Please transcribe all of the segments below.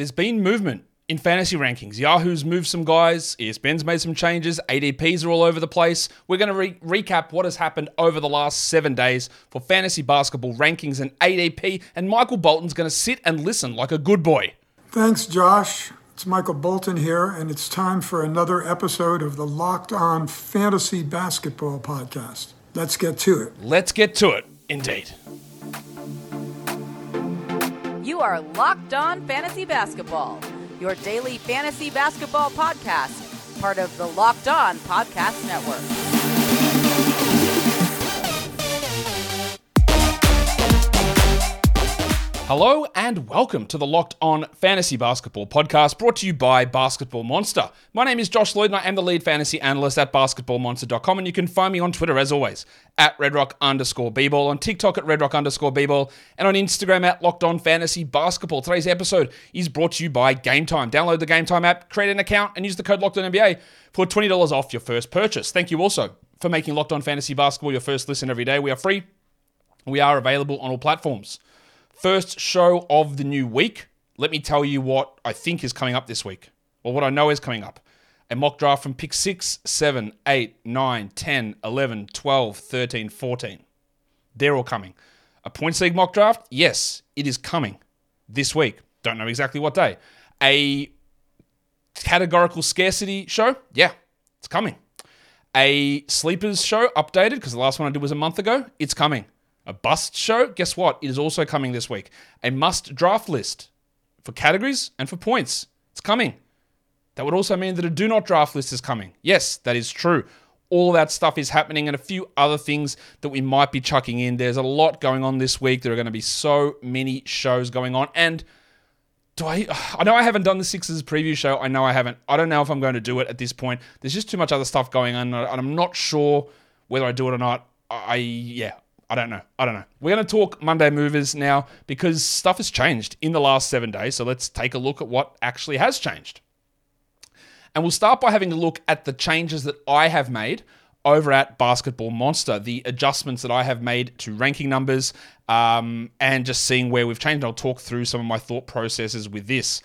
there's been movement in fantasy rankings. Yahoo's moved some guys, ESPN's made some changes, ADPs are all over the place. We're going to re- recap what has happened over the last seven days for fantasy basketball rankings and ADP, and Michael Bolton's going to sit and listen like a good boy. Thanks, Josh. It's Michael Bolton here, and it's time for another episode of the Locked On Fantasy Basketball Podcast. Let's get to it. Let's get to it, indeed. You are Locked On Fantasy Basketball your daily fantasy basketball podcast, part of the Locked On Podcast Network. Hello and welcome to the Locked On Fantasy Basketball podcast brought to you by Basketball Monster. My name is Josh Lloyd and I am the lead fantasy analyst at basketballmonster.com and you can find me on Twitter as always at redrock underscore bball, on TikTok at redrock underscore bball, and on Instagram at Locked On Fantasy Basketball. Today's episode is brought to you by Gametime. Download the Gametime app, create an account, and use the code Locked On for $20 off your first purchase. Thank you also for making Locked On Fantasy Basketball your first listen every day. We are free. We are available on all platforms. First show of the new week. Let me tell you what I think is coming up this week, or what I know is coming up. A mock draft from pick 6, 7, 8, 9, 10, 11, 12, 13, 14. They're all coming. A points league mock draft? Yes, it is coming this week. Don't know exactly what day. A categorical scarcity show? Yeah, it's coming. A sleepers show updated because the last one I did was a month ago. It's coming. A bust show? Guess what? It is also coming this week. A must draft list for categories and for points. It's coming. That would also mean that a do not draft list is coming. Yes, that is true. All that stuff is happening and a few other things that we might be chucking in. There's a lot going on this week. There are going to be so many shows going on. And do I I know I haven't done the Sixers preview show. I know I haven't. I don't know if I'm going to do it at this point. There's just too much other stuff going on and I'm not sure whether I do it or not. I yeah, I don't know. I don't know. We're going to talk Monday movers now because stuff has changed in the last seven days. So let's take a look at what actually has changed. And we'll start by having a look at the changes that I have made over at Basketball Monster, the adjustments that I have made to ranking numbers, um, and just seeing where we've changed. I'll talk through some of my thought processes with this.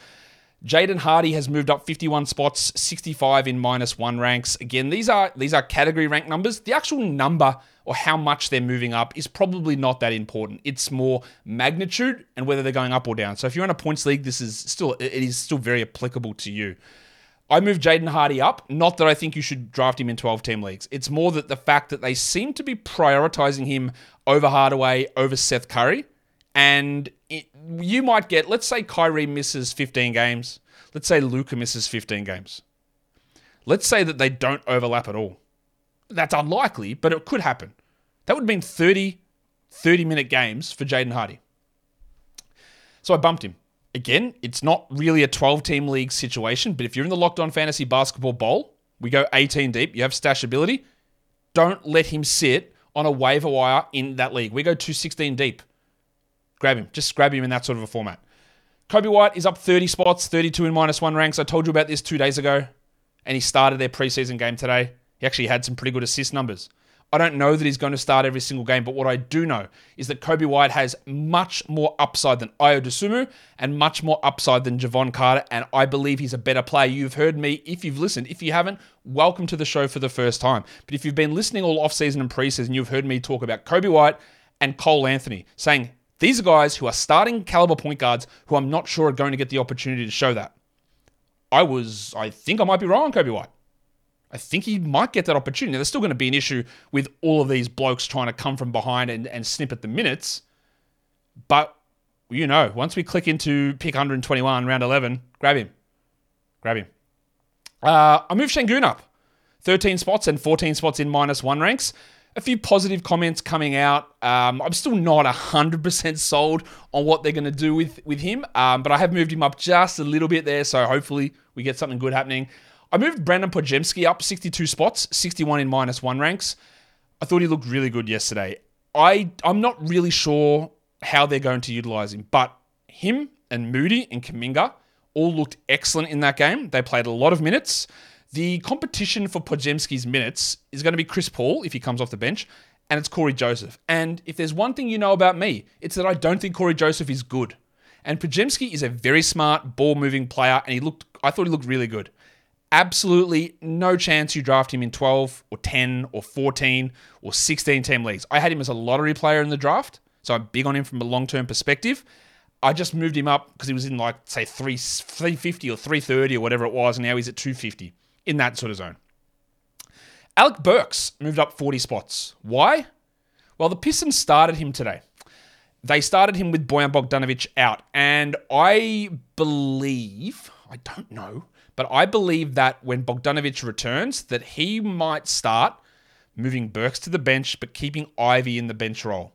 Jaden Hardy has moved up 51 spots, 65 in minus one ranks. Again, these are these are category rank numbers. The actual number or how much they're moving up is probably not that important. It's more magnitude and whether they're going up or down. So if you're in a points league, this is still it is still very applicable to you. I move Jaden Hardy up. Not that I think you should draft him in 12 team leagues. It's more that the fact that they seem to be prioritizing him over Hardaway, over Seth Curry. And it, you might get, let's say Kyrie misses 15 games. Let's say Luka misses 15 games. Let's say that they don't overlap at all. That's unlikely, but it could happen. That would mean 30 30 minute games for Jaden Hardy. So I bumped him. Again, it's not really a 12 team league situation, but if you're in the Locked On Fantasy Basketball Bowl, we go 18 deep, you have stash ability. Don't let him sit on a waiver wire in that league. We go 216 deep. Grab him. Just grab him in that sort of a format. Coby White is up 30 spots, 32 in minus one ranks. I told you about this two days ago, and he started their preseason game today. He actually had some pretty good assist numbers. I don't know that he's going to start every single game, but what I do know is that Coby White has much more upside than Ayo Dosunmu and much more upside than Jevon Carter, and I believe he's a better player. You've heard me. If you've listened, if you haven't, welcome to the show for the first time. But if you've been listening all offseason and preseason, you've heard me talk about Coby White and Cole Anthony, saying these are guys who are starting caliber point guards who I'm not sure are going to get the opportunity to show that. I was, I think I might be wrong on Coby White. I think he might get that opportunity. There's still going to be an issue with all of these blokes trying to come from behind and, and snip at the minutes. But, you know, once we click into pick 121, round 11, grab him. Grab him. Uh, I moved Sengun up 13 spots and 14 spots in minus one ranks. A few positive comments coming out. Um, I'm still not 100% sold on what they're going to do with, with him, um, but I have moved him up just a little bit there, so hopefully we get something good happening. I moved Brandon Podziemski up 62 spots, 61 in minus one ranks. I thought he looked really good yesterday. I I'm not really sure how they're going to utilize him, but him and Moody and Kuminga all looked excellent in that game. They played a lot of minutes. The competition for Podziemski's minutes is going to be Chris Paul if he comes off the bench, and it's Cory Joseph. And if there's one thing you know about me, it's that I don't think Cory Joseph is good. And Podziemski is a very smart ball moving player, and he looked. I thought he looked really good. Absolutely no chance you draft him in 12 or 10 or 14 or 16 team leagues. I had him as a lottery player in the draft, so I'm big on him from a long term perspective. I just moved him up because he was in like say 3 350 or 330 or whatever it was, and now he's at 250 in that sort of zone. Alec Burks moved up 40 spots. Why? Well, the Pistons started him today. They started him with Bojan Bogdanovic out, and I believe, I don't know, but I believe that when Bogdanovic returns, that he might start moving Burks to the bench, but keeping Ivy in the bench role.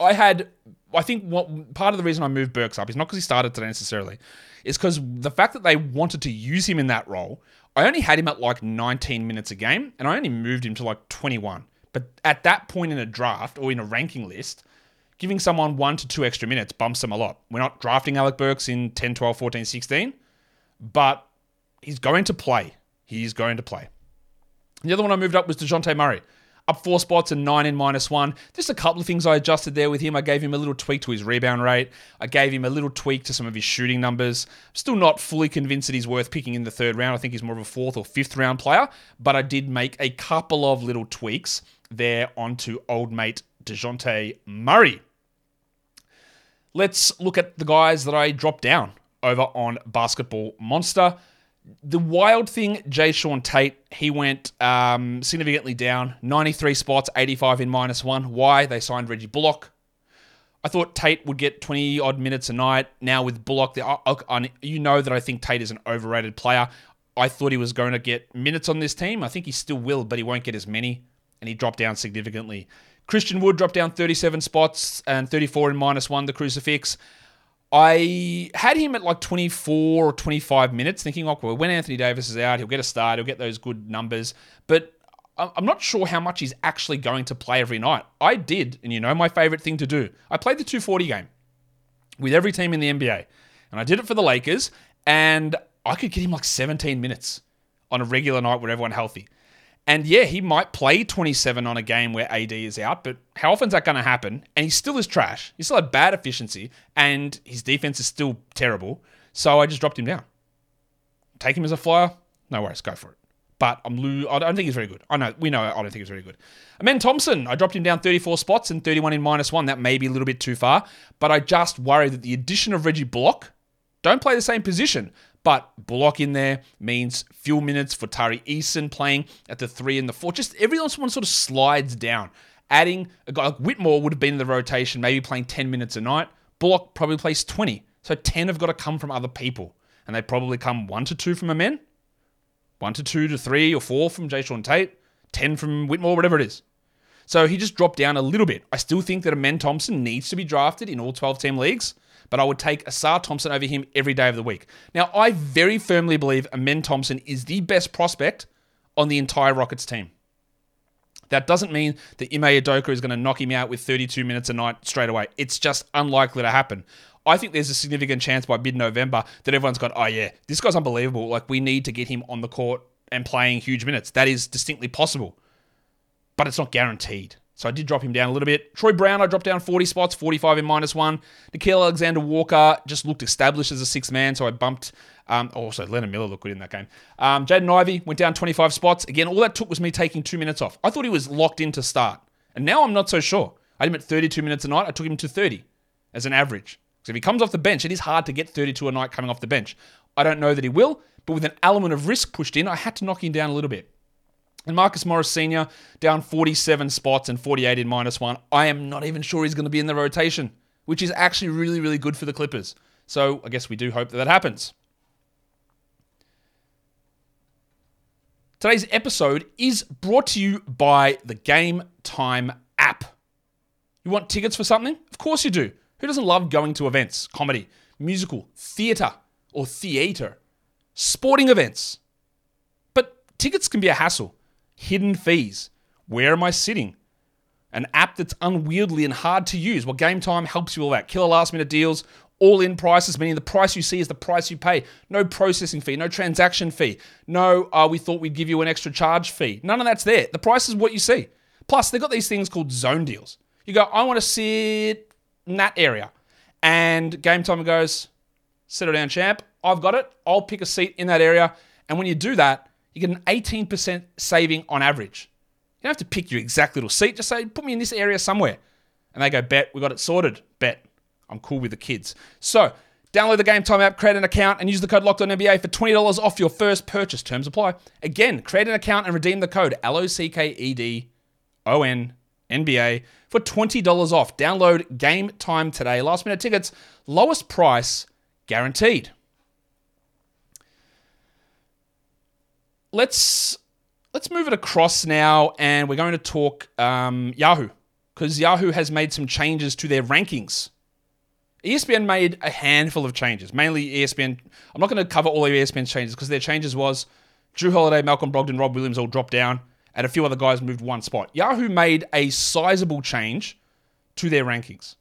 I had, I think, what part of the reason I moved Burks up is not because he started today necessarily, is because the fact that they wanted to use him in that role. I only had him at like 19 minutes a game, and I only moved him to like 21. But at that point in a draft or in a ranking list, giving someone one to two extra minutes bumps them a lot. We're not drafting Alec Burks in 10, 12, 14, 16, but he's going to play. He's going to play. The other one I moved up was DeJounte Murray. Up four spots and nine in minus one. Just a couple of things I adjusted there with him. I gave him a little tweak to his rebound rate. I gave him a little tweak to some of his shooting numbers. Still not fully convinced that he's worth picking in the third round. I think he's more of a fourth or fifth round player, but I did make a couple of little tweaks there onto old mate DeJounte Murray. Let's look at the guys that I dropped down over on Basketball Monster. The wild thing, Jae'Sean Tate, he went um, significantly down, 93 spots, 85 in minus one. Why? They signed Reggie Bullock. I thought Tate would get 20 odd minutes a night. Now with Bullock, you know that I think Tate is an overrated player. I thought he was going to get minutes on this team. I think he still will, but he won't get as many. And he dropped down significantly. Christian Wood dropped down 37 spots and 34 in minus one, the crucifix. I had him at like 24 or 25 minutes, thinking, oh, well, when Anthony Davis is out, he'll get a start, he'll get those good numbers. But I'm not sure how much he's actually going to play every night. I did, and you know my favorite thing to do. I played the 240 game with every team in the NBA, and I did it for the Lakers, and I could get him like 17 minutes on a regular night with everyone healthy. And yeah, he might play 27 on a game where AD is out, but how often is that going to happen? And he still is trash. He still had bad efficiency, and his defense is still terrible. So I just dropped him down. Take him as a flyer. No worries, go for it. But I'm lo- I don't think he's very good. I know we know I don't think he's very good. Amen Thompson, I dropped him down 34 spots and 31 in minus one. That may be a little bit too far, but I just worry that the addition of Reggie Bullock don't play the same position, but Bullock in there means few minutes for Tari Eason playing at the three and the four. Just everyone sort of slides down. Adding a guy like Whitmore would have been in the rotation, maybe playing 10 minutes a night. Bullock probably plays 20. So 10 have got to come from other people. And they probably come one to two from Amen, one to two to three or four from Jae'Sean Tate, 10 from Whitmore, whatever it is. So he just dropped down a little bit. I still think that Amen Thompson needs to be drafted in all 12 team leagues but I would take Ausar Thompson over him every day of the week. Now, I very firmly believe Amen Thompson is the best prospect on the entire Rockets team. That doesn't mean that Ime Udoka is going to knock him out with 32 minutes a night straight away. It's just unlikely to happen. I think there's a significant chance by mid November that everyone's gone, oh, yeah, this guy's unbelievable. Like, we need to get him on the court and playing huge minutes. That is distinctly possible, but it's not guaranteed. So I did drop him down a little bit. Troy Brown, I dropped down 40 spots, 45 in minus one. Nickeil Alexander Walker just looked established as a sixth man, so I bumped. Um, also, Leonard Miller looked good in that game. Um, Jaden Ivey went down 25 spots. Again, all that took was me taking two minutes off. I thought he was locked in to start. And now I'm not so sure. I had him at 32 minutes a night. I took him to 30 as an average. So if he comes off the bench, it is hard to get 32 a night coming off the bench. I don't know that he will, but with an element of risk pushed in, I had to knock him down a little bit. And Marcus Morris Sr. down 47 spots and 48 in minus one. I am not even sure he's going to be in the rotation, which is actually really, really good for the Clippers. So I guess we do hope that that happens. Today's episode is brought to you by the Game Time app. You want tickets for something? Of course you do. Who doesn't love going to events, comedy, musical, theatre, or theatre, sporting events? But tickets can be a hassle hidden fees. Where am I sitting? An app that's unwieldy and hard to use. Well, Gametime helps you all that. Killer last minute deals, all in prices, meaning the price you see is the price you pay. No processing fee, no transaction fee, no, uh, we thought we'd give you an extra charge fee. None of that's there. The price is what you see. Plus, they've got these things called zone deals. You go, I want to sit in that area. And game time goes, settle down, champ. I've got it. I'll pick a seat in that area. And when you do that, you get an 18% saving on average. You don't have to pick your exact little seat. Just say, put me in this area somewhere. And they go, bet, we got it sorted. Bet. I'm cool with the kids. So, download the Gametime app, create an account, and use the code LOCKEDONNBA for $20 off your first purchase. Terms apply. Again, create an account and redeem the code L-O-C-K-E-D-O-N-N-B-A for $20 off. Download Gametime today. Last minute tickets, lowest price guaranteed. Let's let's move it across now, and we're going to talk um, Yahoo because Yahoo has made some changes to their rankings. ESPN made a handful of changes, mainly ESPN. I'm not going to cover all of ESPN's changes because their changes was Jrue Holiday, Malcolm Brogdon, Rob Williams all dropped down, and a few other guys moved one spot. Yahoo made a sizable change to their rankings.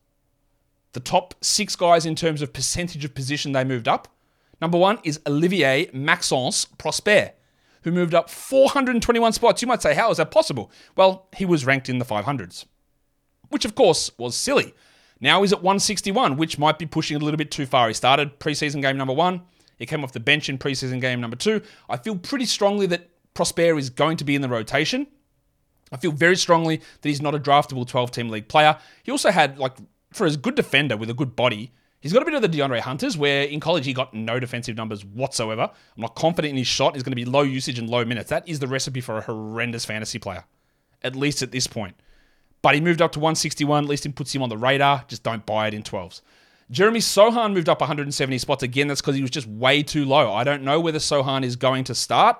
The top six guys in terms of percentage of position they moved up. Number one is Olivier Maxence Prosper who moved up 421 spots. You might say, how is that possible? Well, he was ranked in the 500s, which of course was silly. Now he's at 161, which might be pushing a little bit too far. He started preseason game number one. He came off the bench in preseason game number two. I feel pretty strongly that Prosper is going to be in the rotation. I feel very strongly that he's not a draftable 12 team league player. He also had, like, for as good defender with a good body, He's got a bit of the DeAndre Hunters, where in college he got no defensive numbers whatsoever. I'm not confident in his shot. He's going to be low usage and low minutes. That is the recipe for a horrendous fantasy player, at least at this point. But he moved up to 161. At least it puts him on the radar. Just don't buy it in 12s. Jeremy Sochan moved up 170 spots again. That's because he was just way too low. I don't know whether Sochan is going to start.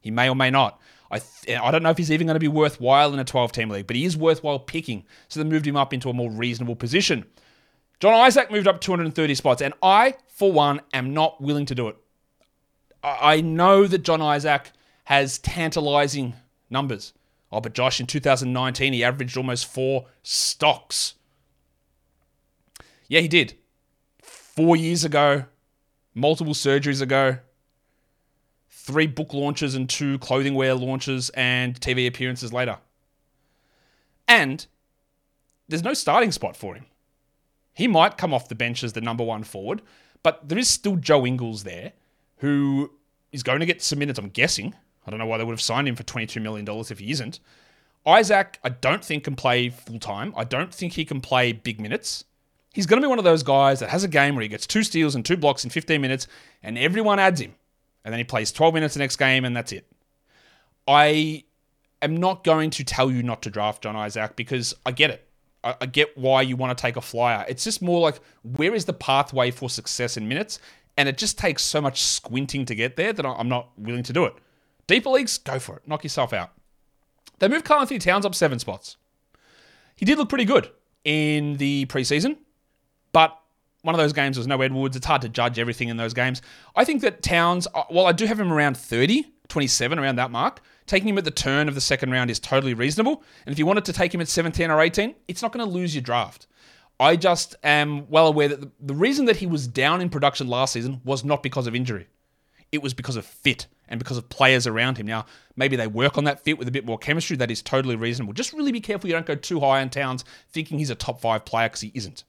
He may or may not. I, th- eh, I don't know if he's even going to be worthwhile in a 12 team league, but he is worthwhile picking. So they moved him up into a more reasonable position. John Isaac moved up 230 spots, and I, for one, am not willing to do it. I know that John Isaac has tantalizing numbers. Oh, but Josh, in 2019, he averaged almost four stocks. Yeah, he did. Four years ago, multiple surgeries ago, three book launches and two clothing wear launches and TV appearances later. And there's no starting spot for him. He might come off the bench as the number one forward, but there is still Joe Ingles there who is going to get some minutes, I'm guessing. I don't know why they would have signed him for $22 million if he isn't. Isaac, I don't think can play full time. I don't think he can play big minutes. He's going to be one of those guys that has a game where he gets two steals and two blocks in 15 minutes, and everyone adds him. And then he plays 12 minutes the next game, and that's it. I am not going to tell you not to draft John Isaac because I get it. I, I get why you want to take a flyer. It's just more like where is the pathway for success in minutes? And it just takes so much squinting to get there that I'm not willing to do it. Deeper leagues, go for it. Knock yourself out. They moved Karl Anthony Towns up seven spots. He did look pretty good in the preseason, but one of those games was no Edwards. It's hard to judge everything in those games. I think that Towns, uh, well, I do have him around 30, 27, around that mark. Taking him at the turn of the second round is totally reasonable. And if you wanted to take him at 17 or 18, it's not going to lose your draft. I just am well aware that the reason that he was down in production last season was not because of injury. It was because of fit and because of players around him. Now, maybe they work on that fit with a bit more chemistry. That is totally reasonable. Just really be careful you don't go too high on Towns thinking he's a top five player because he isn't.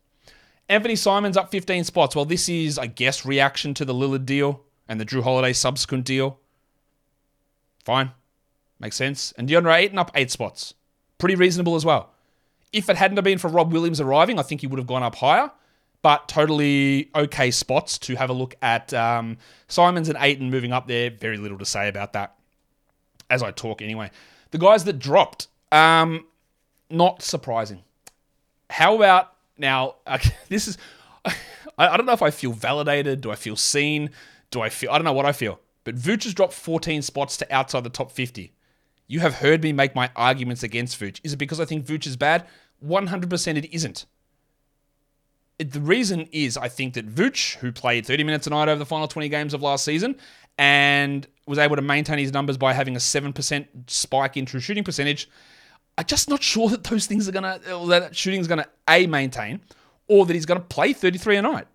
Anthony Simons up 15 spots. Well, this is, I guess, reaction to the Lillard deal and the Jrue Holiday subsequent deal. Fine. Makes sense. And DeAndre Ayton up eight spots. Pretty reasonable as well. If it hadn't have been for Rob Williams arriving, I think he would have gone up higher. But totally okay spots to have a look at um, Simons and Ayton moving up there. Very little to say about that as I talk anyway. The guys that dropped, um, not surprising. How about now? Okay, this is, I, I don't know if I feel validated. Do I feel seen? Do I feel, I don't know what I feel. But Vooch has dropped 14 spots to outside the top 50. You have heard me make my arguments against Vooch. Is it because I think Vooch is bad? 100% it isn't. It, the reason is I think that Vooch, who played 30 minutes a night over the final 20 games of last season and was able to maintain his numbers by having a 7% spike in true shooting percentage, I'm just not sure that those things are going to, that shooting is going to A, maintain, or that he's going to play 33 a night.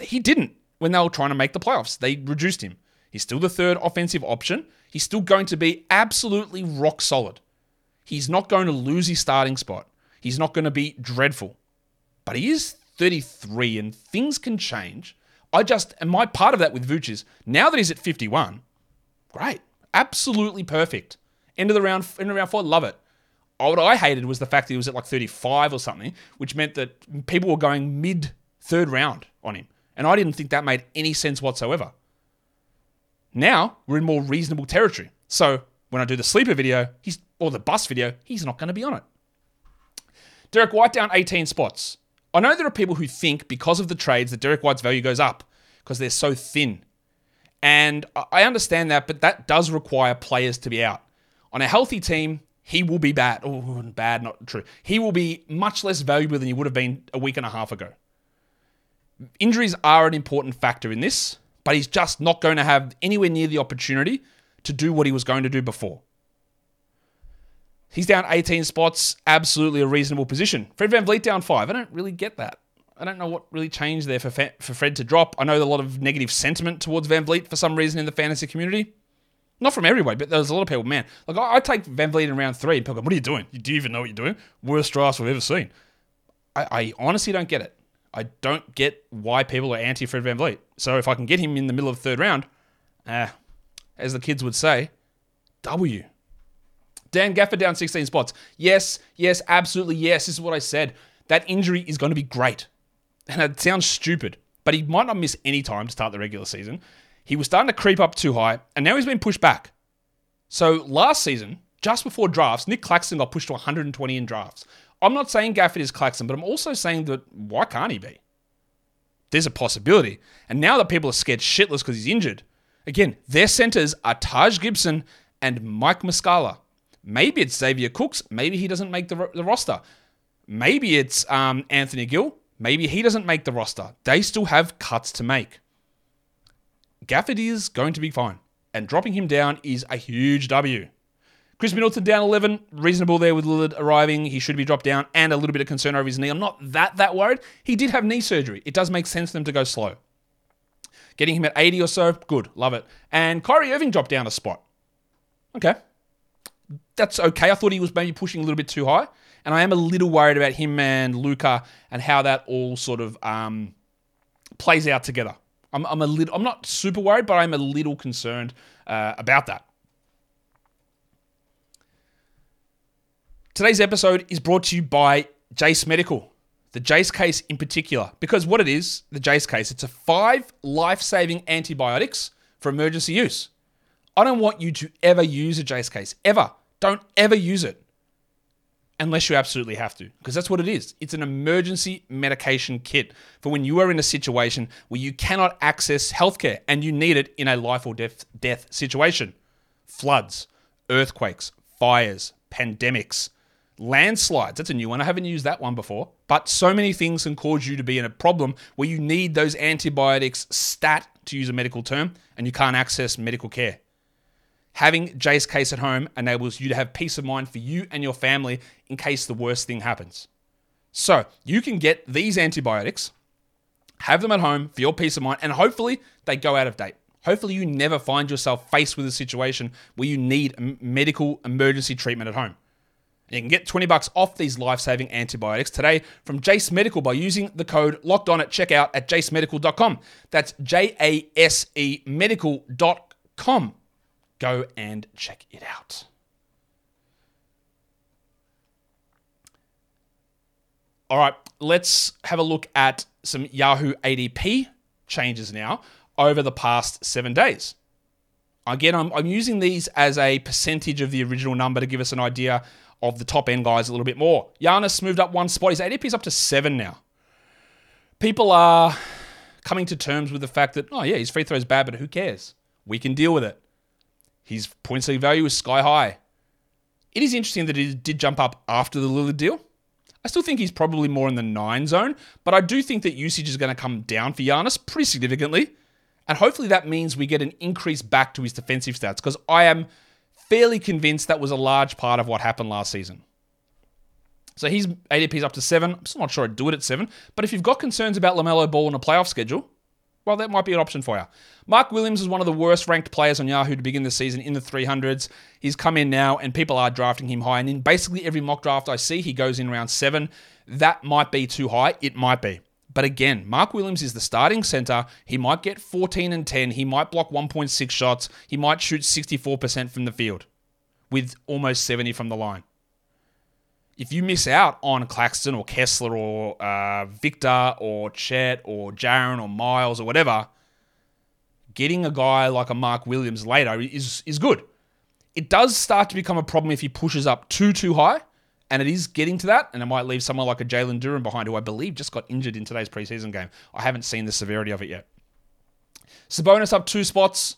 He didn't when they were trying to make the playoffs. They reduced him. He's still the third offensive option. He's still going to be absolutely rock solid. He's not going to lose his starting spot. He's not going to be dreadful. But he is 33 and things can change. I just, and my part of that with Vooch is now that he's at 51, great. Absolutely perfect. End of the round, end of round four, love it. Oh, what I hated was the fact that he was at like 35 or something, which meant that people were going mid third round on him. And I didn't think that made any sense whatsoever. Now we're in more reasonable territory. So when I do the sleeper video, he's or the bus video, he's not going to be on it. Derrick White down 18 spots. I know there are people who think because of the trades that Derrick White's value goes up because they're so thin. And I understand that, but that does require players to be out. On a healthy team, he will be bad. Oh, bad, not true. He will be much less valuable than he would have been a week and a half ago. Injuries are an important factor in this, but he's just not going to have anywhere near the opportunity to do what he was going to do before. He's down 18 spots, absolutely a reasonable position. Fred Van VanVleet down five. I don't really get that. I don't know what really changed there for, for Fred to drop. I know a lot of negative sentiment towards Van VanVleet for some reason in the fantasy community. Not from everybody, but there's a lot of people, man. Like, I, I take VanVleet in round three and people go, what are you doing? Do you even know what you're doing? Worst drafts we've ever seen. I, I honestly don't get it. I don't get why people are anti Fred VanVleet. So if I can get him in the middle of the third round, uh, as the kids would say, W. Dan Gafford down 16 spots. Yes, yes, absolutely yes. This is what I said. That injury is going to be great. And it sounds stupid, but he might not miss any time to start the regular season. He was starting to creep up too high, and now he's been pushed back. So last season, just before drafts, Nick Claxton got pushed to 120 in drafts. I'm not saying Gafford is Claxton, but I'm also saying that why can't he be? There's a possibility. And now that people are scared shitless because he's injured, again, their centers are Taj Gibson and Mike Muscala. Maybe it's Xavier Cooks. Maybe he doesn't make the, the roster. Maybe it's um, Anthony Gill. Maybe he doesn't make the roster. They still have cuts to make. Gafford is going to be fine. And dropping him down is a huge W. Khris Middleton down 11, reasonable there with Lillard arriving. He should be dropped down and a little bit of concern over his knee. I'm not that that worried. He did have knee surgery. It does make sense for them to go slow. Getting him at 80 or so, good, love it. And Kyrie Irving dropped down a spot. Okay. That's okay. I thought he was maybe pushing a little bit too high. And I am a little worried about him and Luka and how that all sort of um, plays out together. I'm, I'm a little, I'm not super worried, but I'm a little concerned uh, about that. Today's episode is brought to you by Jase Medical, the Jase case in particular, because what it is, the Jase case, it's a five life saving antibiotics for emergency use. I don't want you to ever use a Jase case, ever. Don't ever use it unless you absolutely have to, because that's what it is. It's an emergency medication kit for when you are in a situation where you cannot access healthcare and you need it in a life or death, death situation. Floods, earthquakes, fires, pandemics, landslides. That's a new one. I haven't used that one before. But so many things can cause you to be in a problem where you need those antibiotics stat, to use a medical term, and you can't access medical care. Having Jase Case at home enables you to have peace of mind for you and your family in case the worst thing happens. So you can get these antibiotics, have them at home for your peace of mind, and hopefully they go out of date. Hopefully, you never find yourself faced with a situation where you need medical emergency treatment at home. You can get 20 bucks off these life-saving antibiotics today from Jase Medical by using the code locked on at checkout at jasemedical.com. That's J-A-S-E medical.com. Go and check it out. All right, let's have a look at some Yahoo ADP changes now over the past seven days. Again, I'm, I'm using these as a percentage of the original number to give us an idea of the top end guys a little bit more. Giannis moved up one spot. His ADP is up to seven now. People are coming to terms with the fact that, oh, yeah, his free throw is bad, but who cares? We can deal with it. His points league value is sky high. It is interesting that he did jump up after the Lillard deal. I still think he's probably more in the nine zone, but I do think that usage is going to come down for Giannis pretty significantly. And hopefully that means we get an increase back to his defensive stats because I am fairly convinced that was a large part of what happened last season. So his ADP is up to seven. I'm still not sure I'd do it at seven. But if you've got concerns about LaMelo Ball in a playoff schedule, well, that might be an option for you. Mark Williams is one of the worst ranked players on Yahoo to begin the season in the 300s. He's come in now, and people are drafting him high. And in basically every mock draft I see, he goes in round seven. That might be too high. It might be. But again, Mark Williams is the starting center. He might get 14 and 10. He might block 1.6 shots. He might shoot 64% from the field with almost 70 from the line. If you miss out on Claxton or Kessler or uh, Victor or Chet or Jaren or Miles or whatever, getting a guy like a Mark Williams later is, is good. It does start to become a problem if he pushes up too, too high and it is getting to that, and it might leave someone like a Jalen Duren behind, who I believe just got injured in today's preseason game. I haven't seen the severity of it yet. Sabonis up two spots.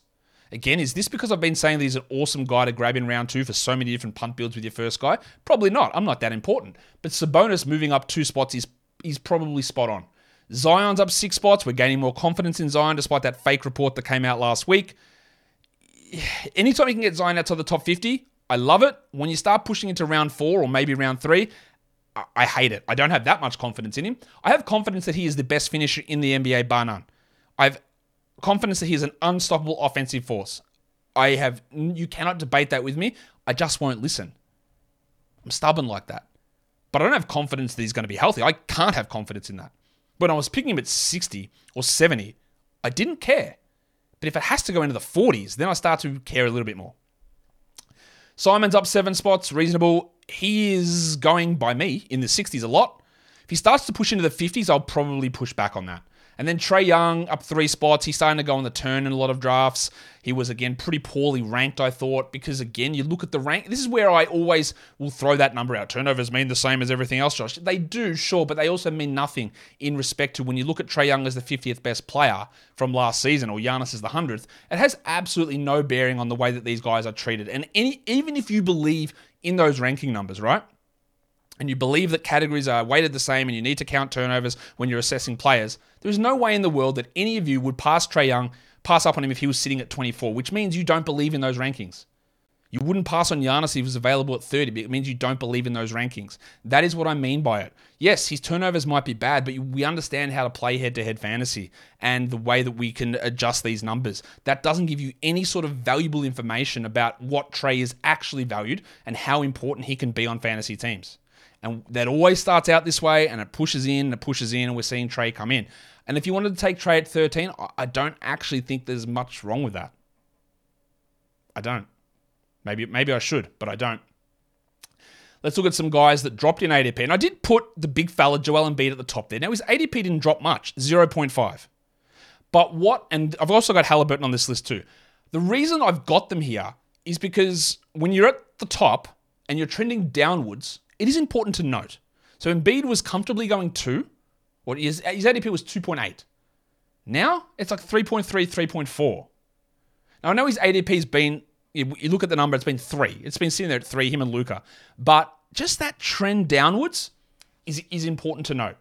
Again, is this because I've been saying that he's an awesome guy to grab in round two for so many different punt builds with your first guy? Probably not. I'm not that important. But Sabonis moving up two spots is, is probably spot on. Zion's up six spots. We're gaining more confidence in Zion despite that fake report that came out last week. Anytime you can get Zion outside the top 50, I love it. When you start pushing into round four or maybe round three, I hate it. I don't have that much confidence in him. I have confidence that he is the best finisher in the NBA, bar none. I have confidence that he is an unstoppable offensive force. I have, you cannot debate that with me. I just won't listen. I'm stubborn like that. But I don't have confidence that he's going to be healthy. I can't have confidence in that. When I was picking him at 60 or 70, I didn't care. But if it has to go into the 40s, then I start to care a little bit more. Simon's up seven spots, reasonable. He is going by me in the 60s a lot. If he starts to push into the 50s, I'll probably push back on that. And then Trae Young up three spots. He's starting to go on the turn in a lot of drafts. He was again pretty poorly ranked, I thought, because again, you look at the rank. This is where I always will throw that number out. Turnovers mean the same as everything else, Josh. They do, sure, but they also mean nothing in respect to when you look at Trae Young as the 50th best player from last season or Giannis as the 100th. It has absolutely no bearing on the way that these guys are treated. And any, even if you believe in those ranking numbers, right? And you believe that categories are weighted the same and you need to count turnovers when you're assessing players, there is no way in the world that any of you would pass Trae Young, pass up on him if he was sitting at 24, which means you don't believe in those rankings. You wouldn't pass on Giannis if he was available at 30, but it means you don't believe in those rankings. That is what I mean by it. Yes, his turnovers might be bad, but we understand how to play head to head fantasy and the way that we can adjust these numbers. That doesn't give you any sort of valuable information about what Trae is actually valued and how important he can be on fantasy teams. And that always starts out this way and it pushes in and it pushes in, and we're seeing Trae come in. And if you wanted to take Trae at 13, I don't actually think there's much wrong with that. I don't. Maybe maybe I should, but I don't. Let's look at some guys that dropped in ADP. And I did put the big fella Joel Embiid at the top there. Now his ADP didn't drop much, 0.5. But what, and I've also got Halliburton on this list too. The reason I've got them here is because when you're at the top and you're trending downwards, it is important to note. So Embiid was comfortably going two, or his, his ADP was 2.8. Now it's like 3.3, 3.4. Now I know his ADP's been, you, look at the number, it's been three. It's been sitting there at three, him and Luka. But just that trend downwards is, is important to note.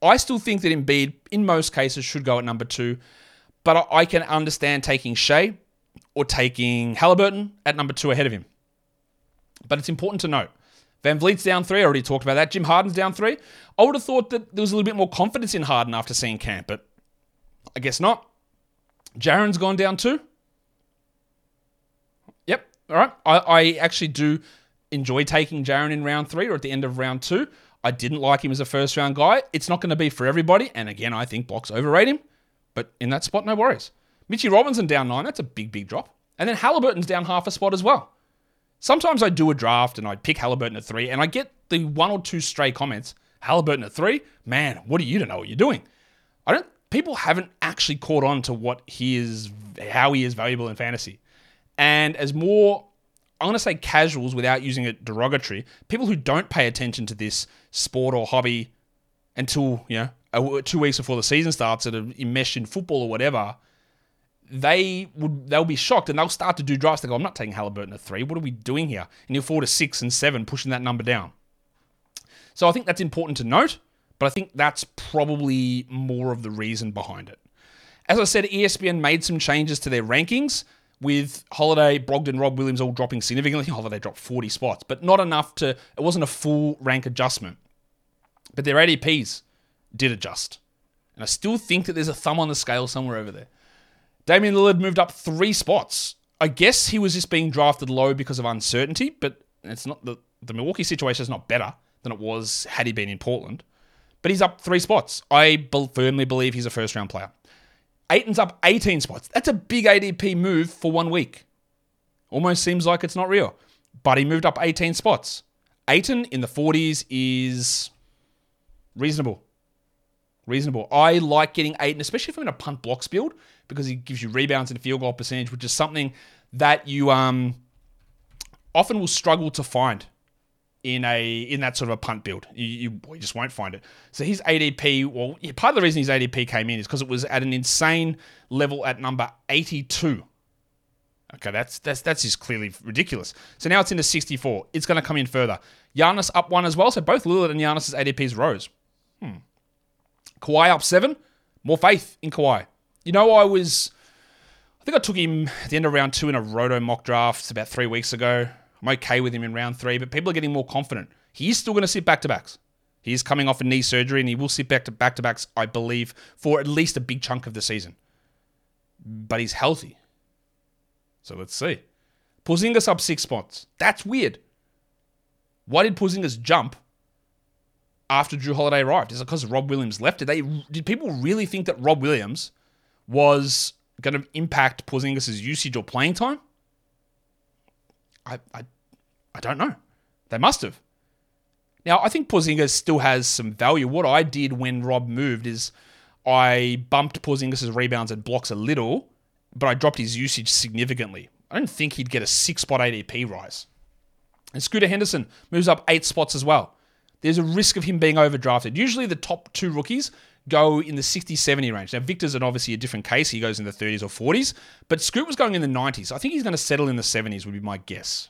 I still think that Embiid, in most cases, should go at number two, but I can understand taking Shai or taking Halliburton at number two ahead of him. But it's important to note VanVleet's down three. I already talked about that. Jim Harden's down three. I would have thought that there was a little bit more confidence in Harden after seeing camp, but I guess not. Jaren's gone down two. Yep. All right. I, I actually do enjoy taking Jaren in round three or at the end of round two. I didn't like him as a first round guy. It's not going to be for everybody. And again, I think blocks overrate him. But in that spot, no worries. Mitchy Robinson down nine. That's a big, big drop. And then Halliburton's down half a spot as well. Sometimes I do a draft and I pick Halliburton at three, and I get the one or two stray comments. Halliburton at three, man, what do you to know what you're doing? I don't. People haven't actually caught on to what he is, how he is valuable in fantasy, and as more, I'm going to say casuals without using it derogatory. People who don't pay attention to this sport or hobby until you know two weeks before the season starts, that are enmeshed in football or whatever they would they'll be shocked and they'll start to do drafts. They go, I'm not taking Halliburton at three. What are we doing here? And you're four to six and seven, pushing that number down. So I think that's important to note, but I think that's probably more of the reason behind it. As I said, ESPN made some changes to their rankings with Holiday, Brogdon, Rob Williams all dropping significantly. Holiday dropped 40 spots, but not enough to, it wasn't a full rank adjustment. But their ADPs did adjust. And I still think that there's a thumb on the scale somewhere over there. Damian Lillard moved up three spots. I guess he was just being drafted low because of uncertainty, but it's not the, the Milwaukee situation is not better than it was had he been in Portland. but he's up three spots. I firmly believe he's a first round player. Ayton's up 18 spots. That's a big ADP move for one week. Almost seems like it's not real, but he moved up 18 spots. Ayton in the 40s is reasonable. Reasonable. I like getting Ayton, especially if I'm in a punt blocks build, because he gives you rebounds and field goal percentage, which is something that you um, often will struggle to find in a in that sort of a punt build. You, you, you just won't find it. So his ADP, well, yeah, part of the reason his ADP came in is because it was at an insane level at number 82. Okay, that's that's that's just clearly ridiculous. So now it's into 64. It's going to come in further. Giannis up one as well. So both Lillard and Giannis's ADPs rose. Hmm. Kawhi up seven. More faith in Kawhi. You know, I was, I think I took him at the end of round two in a roto mock draft about three weeks ago. I'm okay with him in round three, but people are getting more confident. He's still going to sit back to backs. He's coming off a knee surgery and he will sit back to back to backs, I believe, for at least a big chunk of the season. But he's healthy. So let's see. Porzingis up six spots. That's weird. Why did Porzingis jump after Jrue Holiday arrived? Is it because Rob Williams left? Did they did people really think that Rob Williams was going to impact Porzingis' usage or playing time? I, I I don't know. They must have. Now, I think Porzingis still has some value. What I did when Rob moved is I bumped Porzingis' rebounds and blocks a little, but I dropped his usage significantly. I don't think he'd get a six spot ADP rise. And Scooter Henderson moves up eight spots as well. There's a risk of him being overdrafted. Usually the top two rookies go in the 60 70 range. Now, Victor's an obviously a different case. He goes in the 30s or 40s, but Scoot was going in the 90s. I think he's going to settle in the 70s, would be my guess.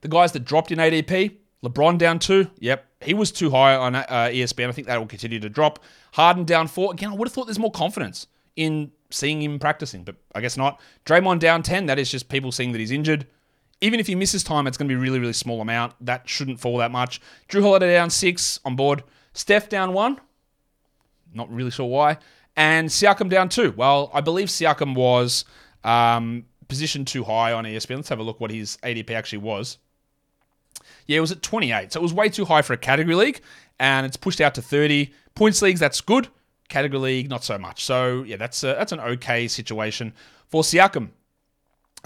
The guys that dropped in ADP, LeBron down two. Yep, he was too high on uh, ESPN. I think that will continue to drop. Harden down four. Again, I would have thought there's more confidence in seeing him practicing, but I guess not. Draymond down 10. That is just people seeing that he's injured. Even if he misses time, it's going to be really, really small amount. That shouldn't fall that much. Jrue Holiday down six on board. Steph down one. Not really sure why. And Siakam down two. Well, I believe Siakam was um, positioned too high on ESPN. Let's have a look what his ADP actually was. Yeah, it was at 28. So it was way too high for a category league, and it's pushed out to 30. Points leagues, that's good. Category league, not so much. So yeah, that's a, that's an okay situation for Siakam.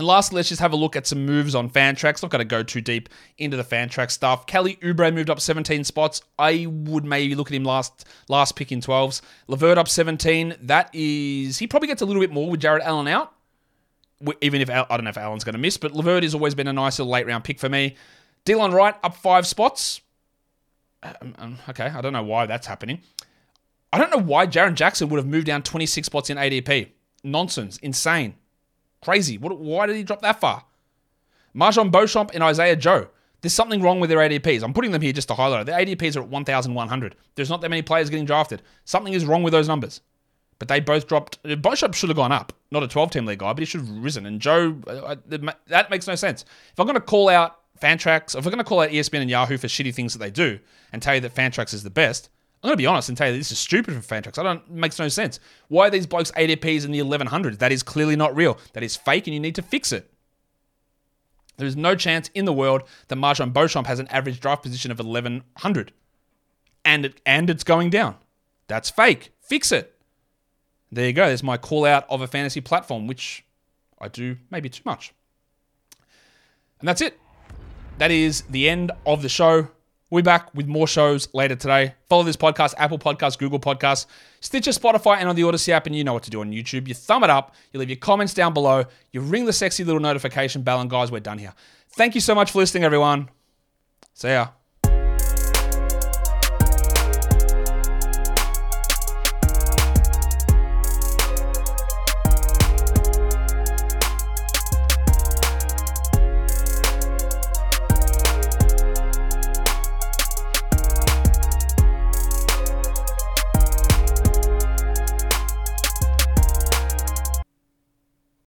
And lastly, let's just have a look at some moves on Fantrax. Not going to go too deep into the Fantrax stuff. Kelly Oubre moved up 17 spots. I would maybe look at him last last pick in 12s. LeVert up 17. That is, he probably gets a little bit more with Jarrett Allen out. Even if I don't know if Allen's going to miss, but LeVert has always been a nice little late round pick for me. Delon Wright up five spots. Um, um, okay, I don't know why that's happening. I don't know why Jaren Jackson would have moved down 26 spots in ADP. Nonsense. Insane. Crazy. What, why did he drop that far? MarJon Beauchamp and Isaiah Joe. There's something wrong with their ADPs. I'm putting them here just to highlight it. Their ADPs are at 1,100. There's not that many players getting drafted. Something is wrong with those numbers. But they both dropped. Beauchamp should have gone up. Not a 12 team league guy, but he should have risen. And Joe, uh, that makes no sense. If I'm going to call out Fantrax, if we're going to call out ESPN and Yahoo for shitty things that they do and tell you that Fantrax is the best, I'm going to be honest and tell you this is stupid for Fantrax. I don't makes no sense. Why are these blokes ADPs in the 1100s? That is clearly not real. That is fake, and you need to fix it. There is no chance in the world that MarJon Beauchamp has an average draft position of 1100, and it and it's going down. That's fake. Fix it. There you go. There's my call out of a fantasy platform, which I do maybe too much. And that's it that is the end of the show. We'll be back with more shows later today. Follow this podcast, Apple Podcasts, Google Podcasts, Stitcher, Spotify, and on the Odyssey app. And you know what to do on YouTube. You thumb it up, you leave your comments down below, you ring the sexy little notification bell, and guys, we're done here. Thank you so much for listening, everyone. See ya.